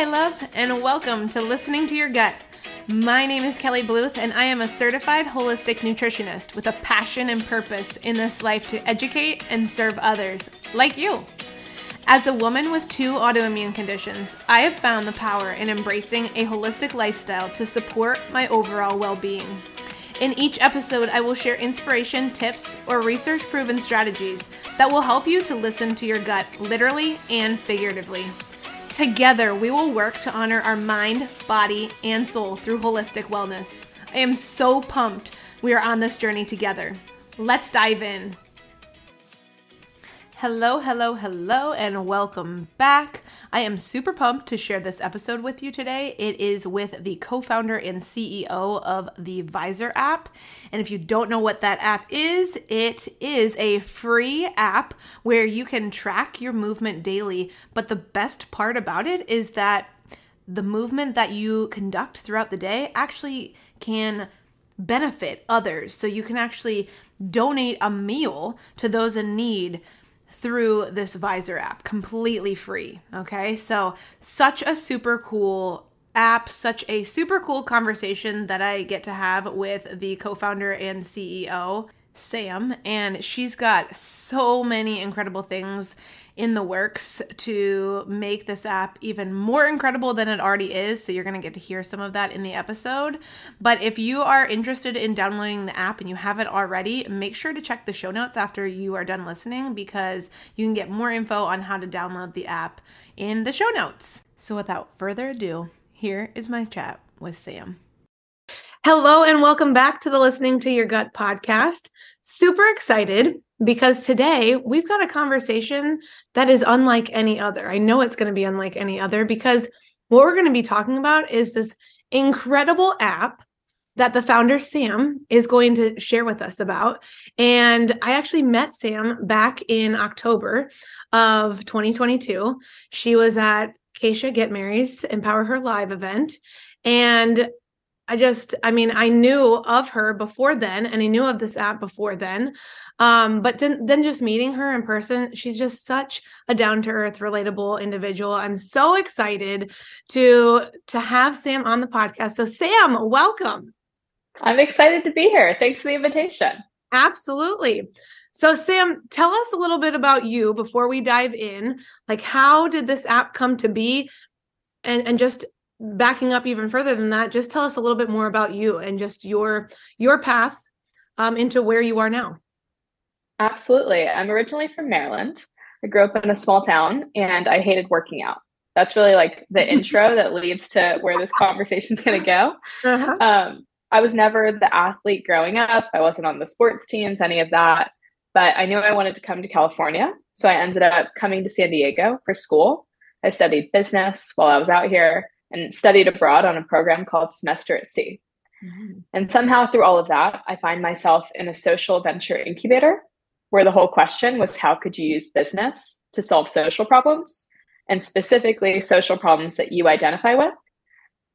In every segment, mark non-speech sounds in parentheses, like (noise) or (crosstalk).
Hi, love, and welcome to Listening to Your Gut. My name is Kelly Bluth, and I am a certified holistic nutritionist with a passion and purpose in this life to educate and serve others, like you. As a woman with two autoimmune conditions, I have found the power in embracing a holistic lifestyle to support my overall well being. In each episode, I will share inspiration, tips, or research proven strategies that will help you to listen to your gut literally and figuratively. Together, we will work to honor our mind, body, and soul through holistic wellness. I am so pumped we are on this journey together. Let's dive in. Hello, hello, hello, and welcome back. I am super pumped to share this episode with you today. It is with the co founder and CEO of the Vizer app. And if you don't know what that app is, it is a free app where you can track your movement daily. But the best part about it is that the movement that you conduct throughout the day actually can benefit others. So you can actually donate a meal to those in need through this Vizer app completely free. Okay, so such a super cool app, such a super cool conversation that I get to have with the co founder and CEO. Sam, and she's got so many incredible things in the works to make this app even more incredible than it already is. So you're going to get to hear some of that in the episode. But if you are interested in downloading the app and you haven't already, make sure to check the show notes after you are done listening because you can get more info on how to download the app in the show notes. So without further ado, here is my chat with Sam. Hello, and welcome back to the Listening to Your Gut podcast. Super excited because today we've got a conversation that is unlike any other. I know it's going to be unlike any other because what we're going to be talking about is this incredible app that the founder Sam is going to share with us about. And I actually met Sam back in October of 2022. She was at Keisha Get Mary's Empower Her Live event. And I just, I mean, I knew of her before then, and I knew of this app before then. Um, but then, then just meeting her in person, she's just such a down to earth, relatable individual. I'm so excited to to have Sam on the podcast. So, Sam, welcome. I'm excited to be here. Thanks for the invitation. Absolutely. So, Sam, tell us a little bit about you before we dive in. Like, how did this app come to be? And, and just backing up even further than that, just tell us a little bit more about you and just your your path um, into where you are now. Absolutely. I'm originally from Maryland. I grew up in a small town and I hated working out. That's really like the (laughs) intro that leads to where this conversation's going to go. Uh-huh. Um, I was never the athlete growing up. I wasn't on the sports teams, any of that. But I knew I wanted to come to California. So I ended up coming to San Diego for school. I studied business while I was out here and studied abroad on a program called Semester at Sea. Mm-hmm. And somehow through all of that, I find myself in a social venture incubator where the whole question was how could you use business to solve social problems and specifically social problems that you identify with.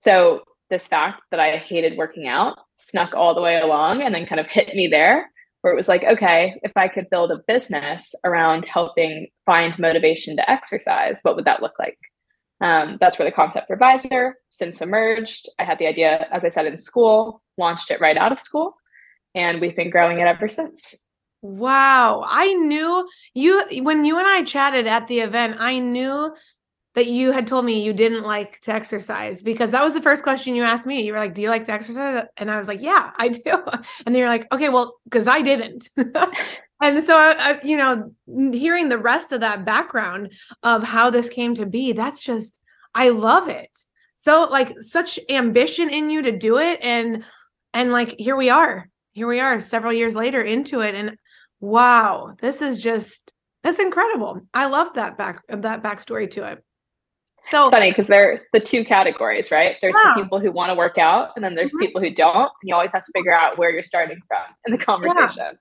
So this fact that I hated working out snuck all the way along and then kind of hit me there where it was like, okay, if I could build a business around helping find motivation to exercise, what would that look like? Um, that's where the concept for Vizer since emerged. I had the idea, as I said, in school, launched it right out of school, and we've been growing it ever since. Wow. I knew you when you and I chatted at the event, I knew that you had told me you didn't like to exercise because that was the first question you asked me. You were like, "Do you like to exercise?" And I was like, "Yeah, I do." (laughs) And then you're like, "Okay, well, because I didn't." (laughs) and so, I, you know, hearing the rest of that background of how this came to be, that's just, I love it. So, like, such ambition in you to do it, and and like, here we are, here we are, several years later into it, and wow, this is just that's incredible. I love that back that backstory to it. So it's funny because there's the two categories, right? There's yeah. the people who want to work out, and then there's mm-hmm. people who don't. You always have to figure out where you're starting from in the conversation. Yeah,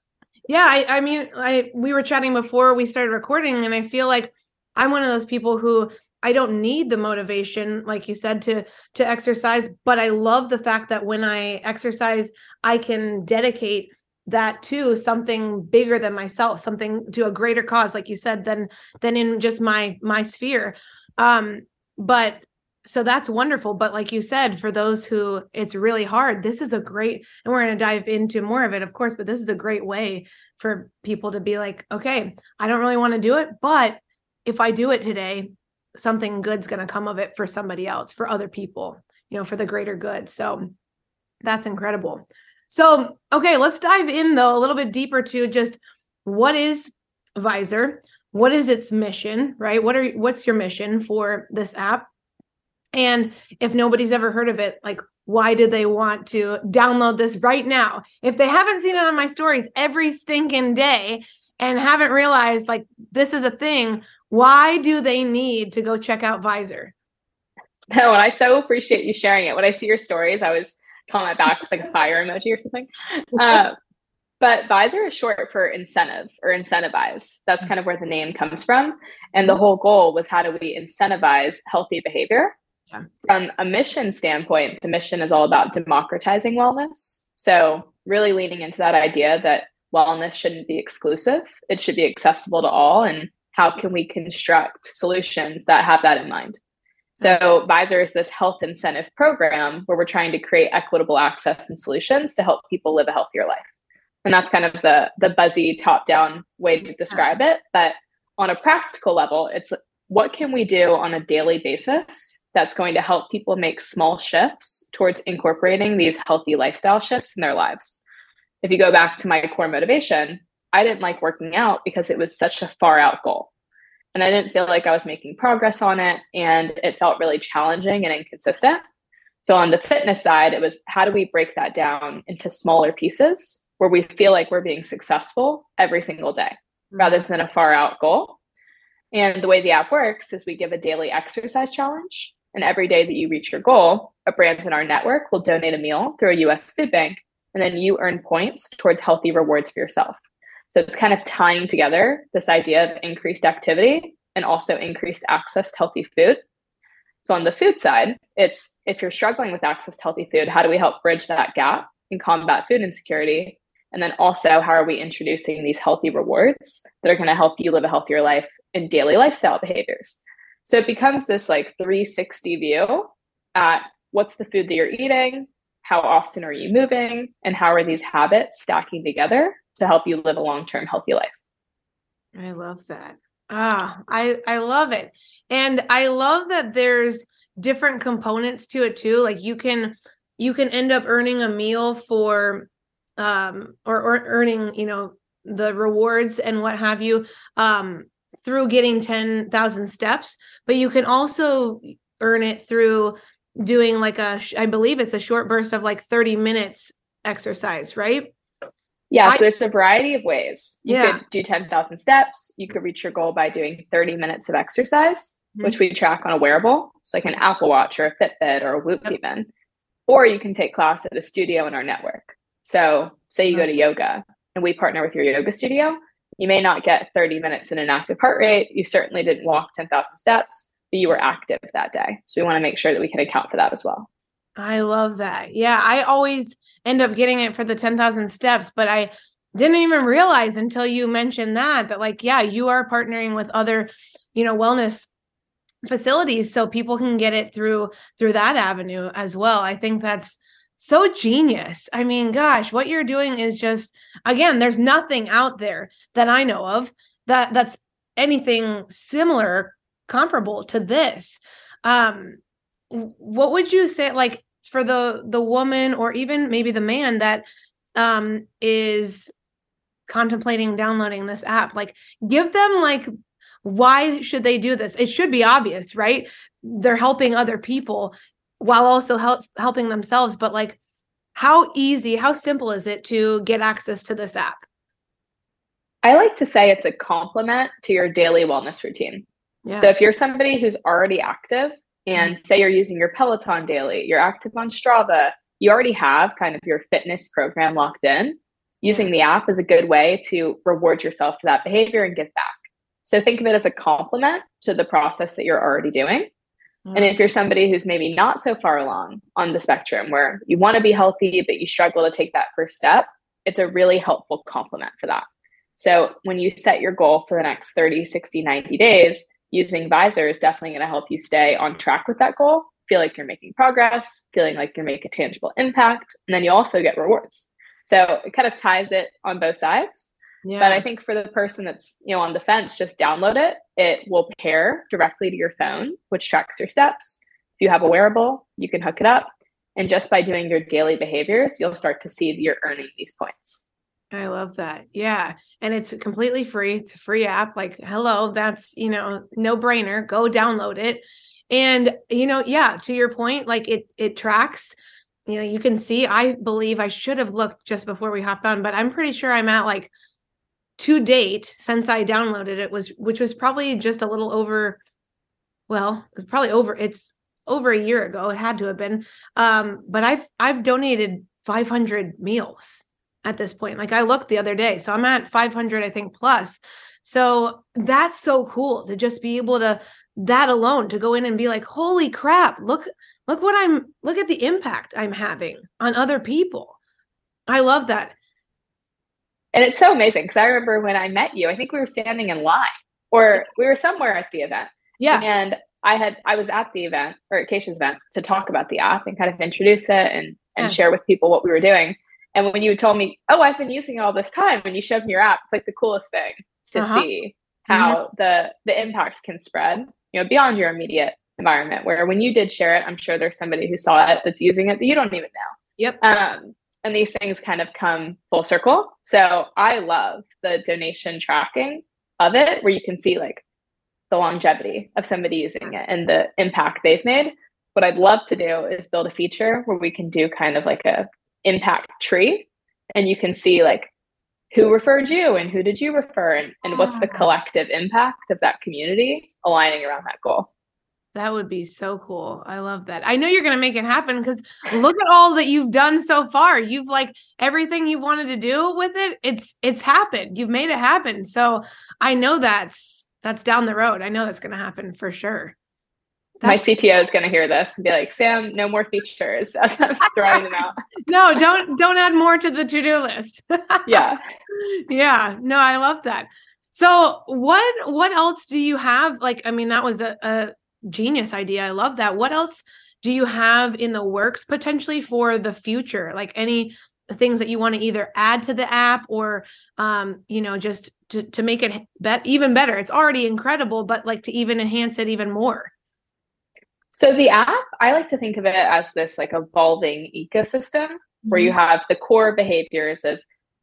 yeah I, I mean, I we were chatting before we started recording, and I feel like I'm one of those people who I don't need the motivation, like you said, to to exercise, but I love the fact that when I exercise, I can dedicate that to something bigger than myself something to a greater cause like you said than than in just my my sphere. Um but so that's wonderful but like you said for those who it's really hard this is a great and we're going to dive into more of it of course but this is a great way for people to be like okay i don't really want to do it but if i do it today something good's going to come of it for somebody else for other people you know for the greater good. So that's incredible. So okay let's dive in though a little bit deeper to just what is Vizer what is its mission right? What are what's your mission for this app and if nobody's ever heard of it, like, why do they want to download this right now? If they haven't seen it on my stories every stinking day and haven't realized like this is a thing, why do they need to go check out Vizer? No, and I so appreciate you sharing it. When I see your stories, I was comment back with like a fire emoji or something. (laughs) Uh, but Vizer is short for incentive or incentivize. That's kind of where the name comes from. And the whole goal was how do we incentivize healthy behavior? Yeah. From a mission standpoint, the mission is all about democratizing wellness. So, really leaning into that idea that wellness shouldn't be exclusive, it should be accessible to all. And how can we construct solutions that have that in mind? So, Vizer is this health incentive program where we're trying to create equitable access and solutions to help people live a healthier life. And that's kind of the, the buzzy top down way to describe it. But on a practical level, it's what can we do on a daily basis that's going to help people make small shifts towards incorporating these healthy lifestyle shifts in their lives. If you go back to my core motivation, I didn't like working out because it was such a far out goal. And I didn't feel like I was making progress on it. And it felt really challenging and inconsistent. So, on the fitness side, it was how do we break that down into smaller pieces where we feel like we're being successful every single day mm-hmm. rather than a far out goal? And the way the app works is we give a daily exercise challenge and every day that you reach your goal, a brand in our network will donate a meal through a US food bank. And then you earn points towards healthy rewards for yourself. So it's kind of tying together this idea of increased activity and also increased access to healthy food. So on the food side, it's if you're struggling with access to healthy food, how do we help bridge that gap and combat food insecurity? And then also, how are we introducing these healthy rewards that are going to help you live a healthier life in daily lifestyle behaviors? So it becomes this like 360 view at what's the food that you're eating, how often are you moving, and how are these habits stacking together to help you live a long-term healthy life. I love that. Ah, I I love it. And I love that there's different components to it too. Like you can you can end up earning a meal for um or, or earning, you know, the rewards and what have you um through getting 10,000 steps, but you can also earn it through doing like a I believe it's a short burst of like 30 minutes exercise, right? Yeah, so there's a variety of ways. You yeah. could do 10,000 steps. You could reach your goal by doing 30 minutes of exercise, mm-hmm. which we track on a wearable. It's like an Apple Watch or a Fitbit or a Whoop yep. even. Or you can take class at a studio in our network. So, say you go to yoga and we partner with your yoga studio, you may not get 30 minutes in an active heart rate. You certainly didn't walk 10,000 steps, but you were active that day. So we want to make sure that we can account for that as well. I love that. Yeah, I always end up getting it for the 10,000 steps, but I didn't even realize until you mentioned that that like yeah, you are partnering with other, you know, wellness facilities so people can get it through through that avenue as well. I think that's so genius. I mean, gosh, what you're doing is just again, there's nothing out there that I know of that that's anything similar comparable to this. Um what would you say like for the the woman or even maybe the man that um is contemplating downloading this app like give them like why should they do this it should be obvious right they're helping other people while also help, helping themselves but like how easy how simple is it to get access to this app i like to say it's a complement to your daily wellness routine yeah. so if you're somebody who's already active and mm-hmm. say you're using your peloton daily you're active on strava you already have kind of your fitness program locked in using the app is a good way to reward yourself for that behavior and give back so think of it as a complement to the process that you're already doing. And mm. if you're somebody who's maybe not so far along on the spectrum where you want to be healthy, but you struggle to take that first step, it's a really helpful complement for that. So when you set your goal for the next 30, 60, 90 days, using Vizer is definitely going to help you stay on track with that goal, feel like you're making progress, feeling like you're make a tangible impact, and then you also get rewards. So it kind of ties it on both sides. Yeah. But I think for the person that's, you know, on the fence, just download it. It will pair directly to your phone, which tracks your steps. If you have a wearable, you can hook it up. And just by doing your daily behaviors, you'll start to see you're earning these points. I love that. Yeah. And it's completely free. It's a free app. Like, hello, that's, you know, no brainer. Go download it. And, you know, yeah, to your point, like it it tracks, you know, you can see, I believe I should have looked just before we hopped on, but I'm pretty sure I'm at like to date since I downloaded it was which was probably just a little over well, it's probably over it's over a year ago. It had to have been. Um, but I've I've donated 500 meals at this point. Like I looked the other day. So I'm at 500 I think plus. So that's so cool to just be able to that alone to go in and be like, "Holy crap, look look what I'm look at the impact I'm having on other people." I love that. And it's so amazing because I remember when I met you, I think we were standing in line or we were somewhere at the event. Yeah. And I had I was at the event or at Keisha's event to talk about the app and kind of introduce it and and yeah. share with people what we were doing. And when you told me, "Oh, I've been using it all this time," and you showed me your app, it's like the coolest thing to uh-huh. see how mm-hmm. the the impact can spread, you know, beyond your immediate environment. Where when you did share it, I'm sure there's somebody who saw it that's using it that you don't even know. Yep. Um, and these things kind of come full circle. So I love the donation tracking of it, where you can see like the longevity of somebody using it and the impact they've made. What I'd love to do is build a feature where we can do kind of like a impact tree and you can see like who referred you and who did you refer and, and what's the ah. collective impact of that community aligning around that goal. That would be so cool. I love that. I know you're going to make it happen because look at all that you've done so far. You've like everything you wanted to do with it. It's it's happened. You've made it happen. So I know that's that's down the road. I know that's going to happen for sure. That's- My CTO is going to hear this and be like, "Sam, no more features." (laughs) I'm throwing them out. (laughs) no, don't don't add more to the to do list. (laughs) yeah, yeah. No, I love that. So what what else do you have? Like, I mean, that was a, a genius idea. I love that. What else do you have in the works potentially for the future? Like any things that you want to either add to the app or um, you know, just to, to make it bet even better. It's already incredible, but like to even enhance it even more. So the app, I like to think of it as this like evolving ecosystem mm-hmm. where you mm-hmm. have the core behaviors of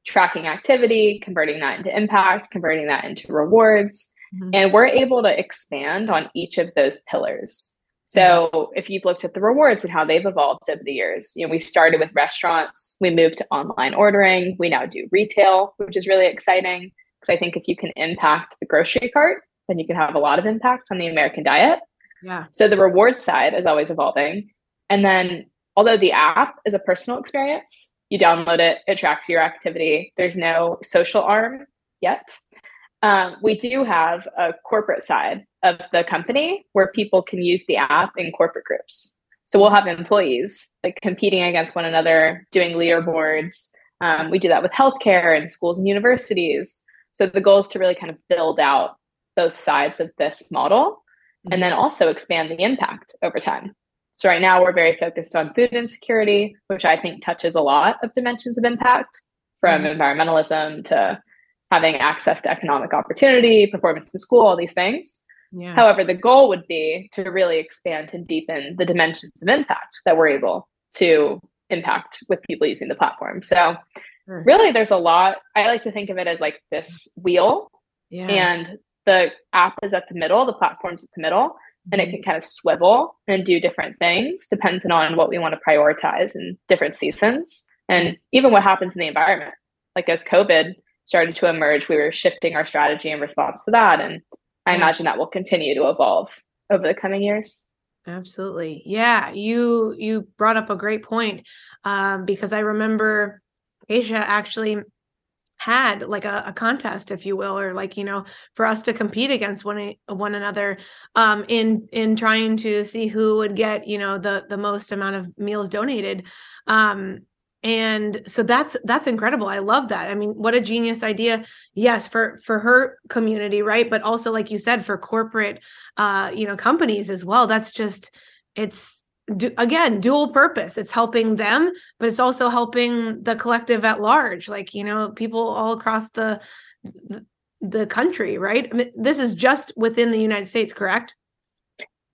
tracking activity, converting that into impact, converting that into rewards, Mm-hmm. And we're able to expand on each of those pillars. So if you've looked at the rewards and how they've evolved over the years, you know, we started with restaurants, we moved to online ordering, we now do retail, which is really exciting because I think if you can impact the grocery cart, then you can have a lot of impact on the American diet. Yeah. So the reward side is always evolving. And then although the app is a personal experience, you download it, it tracks your activity. There's no social arm yet. Um, we do have a corporate side of the company where people can use the app in corporate groups. So we'll have employees like competing against one another, doing leaderboards. Um, we do that with healthcare and schools and universities. So the goal is to really kind of build out both sides of this model and then also expand the impact over time. So right now we're very focused on food insecurity, which I think touches a lot of dimensions of impact from mm-hmm. environmentalism to having access to economic opportunity, performance in school, all these things. Yeah. However, the goal would be to really expand and deepen the dimensions of impact that we're able to impact with people using the platform. So, really, there's a lot. I like to think of it as like this wheel, yeah. and the app is at the middle, the platform's at the middle, mm-hmm. and it mm-hmm. can kind of swivel and do different things depending on what we want to prioritize in different seasons and even what happens in the environment. Like as COVID started to emerge, we were shifting our strategy in response to that. And I yeah. imagine that will continue to evolve over the coming years. Absolutely. Yeah, you you brought up a great point um, because I remember Asia actually had like a, a, contest if you will or like you know for us to compete against one one another um in in trying to see who would get you know the the most amount of meals donated um and so that's that's incredible. I love that. I mean what a genius idea. Yes for for her community right? But also like you said for corporate uh you know companies as well. That's just it's do, again dual purpose. It's helping them but it's also helping the collective at large. Like you know people all across the the country right? I mean, this is just within the united states correct?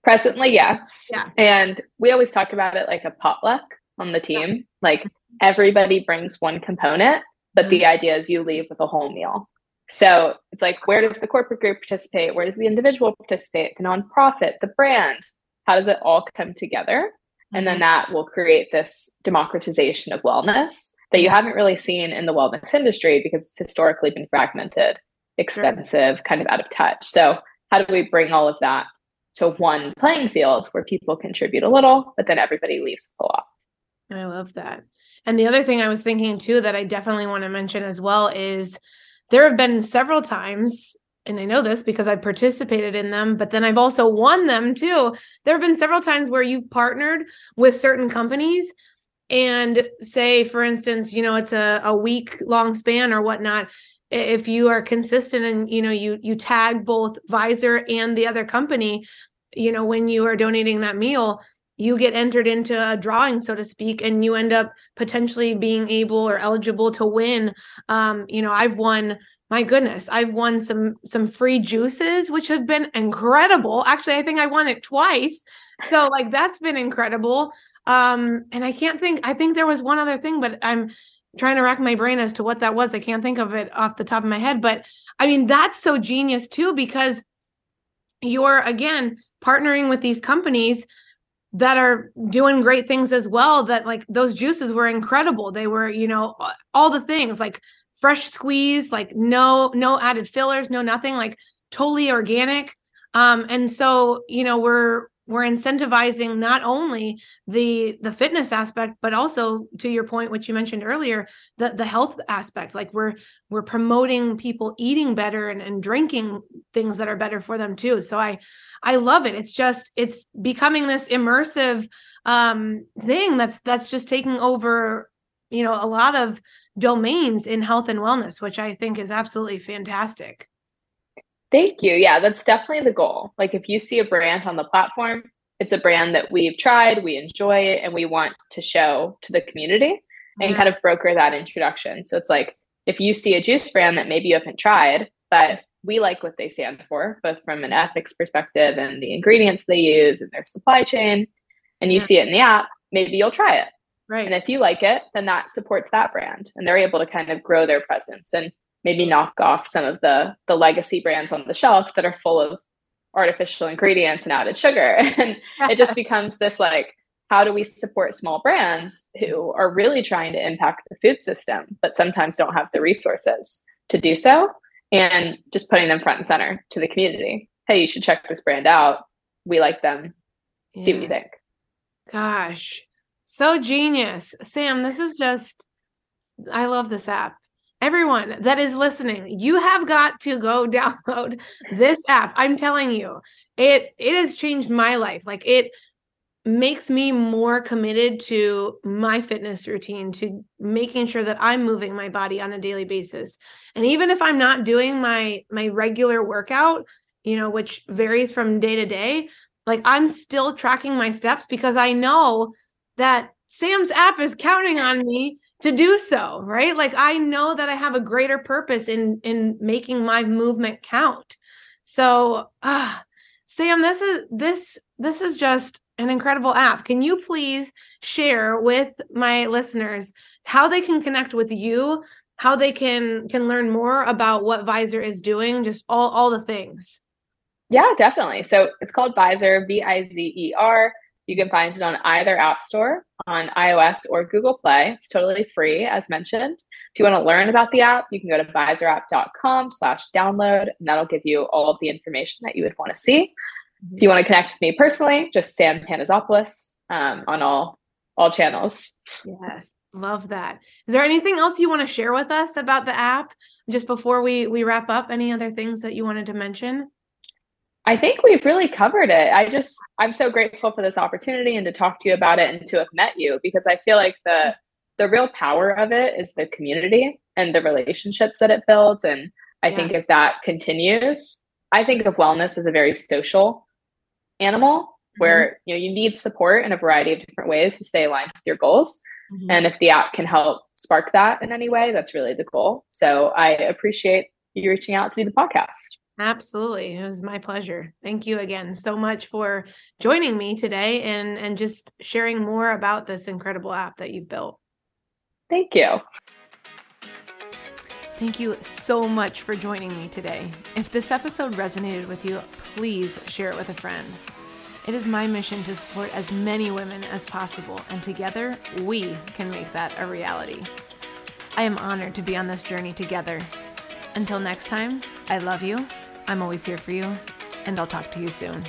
Presently yes. Yeah. and we always talk about it like a potluck on the team. Yeah. like everybody brings one component but mm-hmm. the idea is you leave with a whole meal. So it's like where does the corporate group participate? Where does the individual participate? The nonprofit the brand how does it all come together? And then mm-hmm. that will create this democratization of wellness that you haven't really seen in the wellness industry because it's historically been fragmented expensive kind of out of touch. So how do we bring all of that to one playing field where people contribute a little but then everybody leaves a lot? I love that and the other thing i was thinking too that i definitely want to mention as well is there have been several times and I know this because I participated in them, but then I've also won them too. There have been several times where you've partnered with certain companies and say, for instance, you know, it's a, a week long span or whatnot. If you are consistent and you know you you tag both Vizer and the other company, you know, when you are donating that meal, you get entered into a drawing so to speak and you end up potentially being able or eligible to win. Um you know i've won my goodness i've won some some free juices which have been incredible. Actually i think i won it twice. So like that's been incredible. Um and i can't think i think there was one other thing but i'm trying to rack my brain as to what that was. I can't think of it off the top of my head but i mean that's so genius too because you're again partnering with these companies that are doing great things as well that like those juices were incredible they were you know all the things like fresh squeeze, like no no added fillers, no nothing, like totally organic. Um, and so you know we're we're incentivizing not only the the fitness aspect but also to your point which you mentioned earlier the the health aspect. Like we're we're promoting people eating better and, and drinking things that are better for them too. So i i love it. It's just it's becoming this immersive um thing that's that's just taking over you know a lot of domains in health and wellness, which I think is absolutely fantastic. Thank you. Yeah, that's definitely the goal. Like if you see a brand on the platform, it's a brand that we've tried, we enjoy it, and we want to show to the community and mm-hmm. kind of broker that introduction. So it's like if you see a juice brand that maybe you haven't tried, but we like what they stand for, both from an ethics perspective and the ingredients they use and their supply chain, and you yeah. see it in the app, maybe you'll try it. Right. And if you like it, then that supports that brand and they're able to kind of grow their presence and maybe knock off some of the the legacy brands on the shelf that are full of artificial ingredients and added sugar. (laughs) And it just (laughs) becomes this like, how do we support small brands who are really trying to impact the food system, but sometimes don't have the resources to do so? And just putting them front and center to the community. Hey, you should check this brand out. We like them. See what you think. Gosh, so genius. Sam, this is just, I love this app. Everyone that is listening, you have got to go (laughs) download this app. I'm telling you, it it has changed my life. Like it makes me more committed to my fitness routine, to making sure that I'm moving my body on a daily basis. And even if I'm not doing my my regular workout, you know, which varies from day to day, like I'm still tracking my steps because I know that Sam's app is counting on me to do so, right? Like I know that I have a greater purpose in in making my movement count. So, uh, Sam, this is this this is just an incredible app. Can you please share with my listeners how they can connect with you, how they can can learn more about what Vizer is doing, just all all the things? Yeah, definitely. So it's called Vizer, V I Z E R. You can find it on either app store on iOS or Google Play. It's totally free, as mentioned. If you want to learn about the app, you can go to vizerapp.com slash download, and that'll give you all of the information that you would want to see. If you want to connect with me personally, just Sam Pantazopoulos um, on all all channels. Yes, love that. Is there anything else you want to share with us about the app just before we we wrap up? Any other things that you wanted to mention? I think we've really covered it. I just I'm so grateful for this opportunity and to talk to you about it and to have met you because I feel like the the real power of it is the community and the relationships that it builds. And I yeah. think if that continues, I think of wellness as a very social animal mm-hmm. where you know you need support in a variety of different ways to stay aligned with your goals. Mm-hmm. And if the app can help spark that in any way, that's really the goal. So I appreciate you reaching out to do the podcast. Absolutely. It was my pleasure. Thank you again so much for joining me today and and just sharing more about this incredible app that you've built. Thank you. Thank you so much for joining me today. If this episode resonated with you, please share it with a friend. It is my mission to support as many women as possible, and together we can make that a reality. I am honored to be on this journey together. Until next time, I love you, I'm always here for you, and I'll talk to you soon.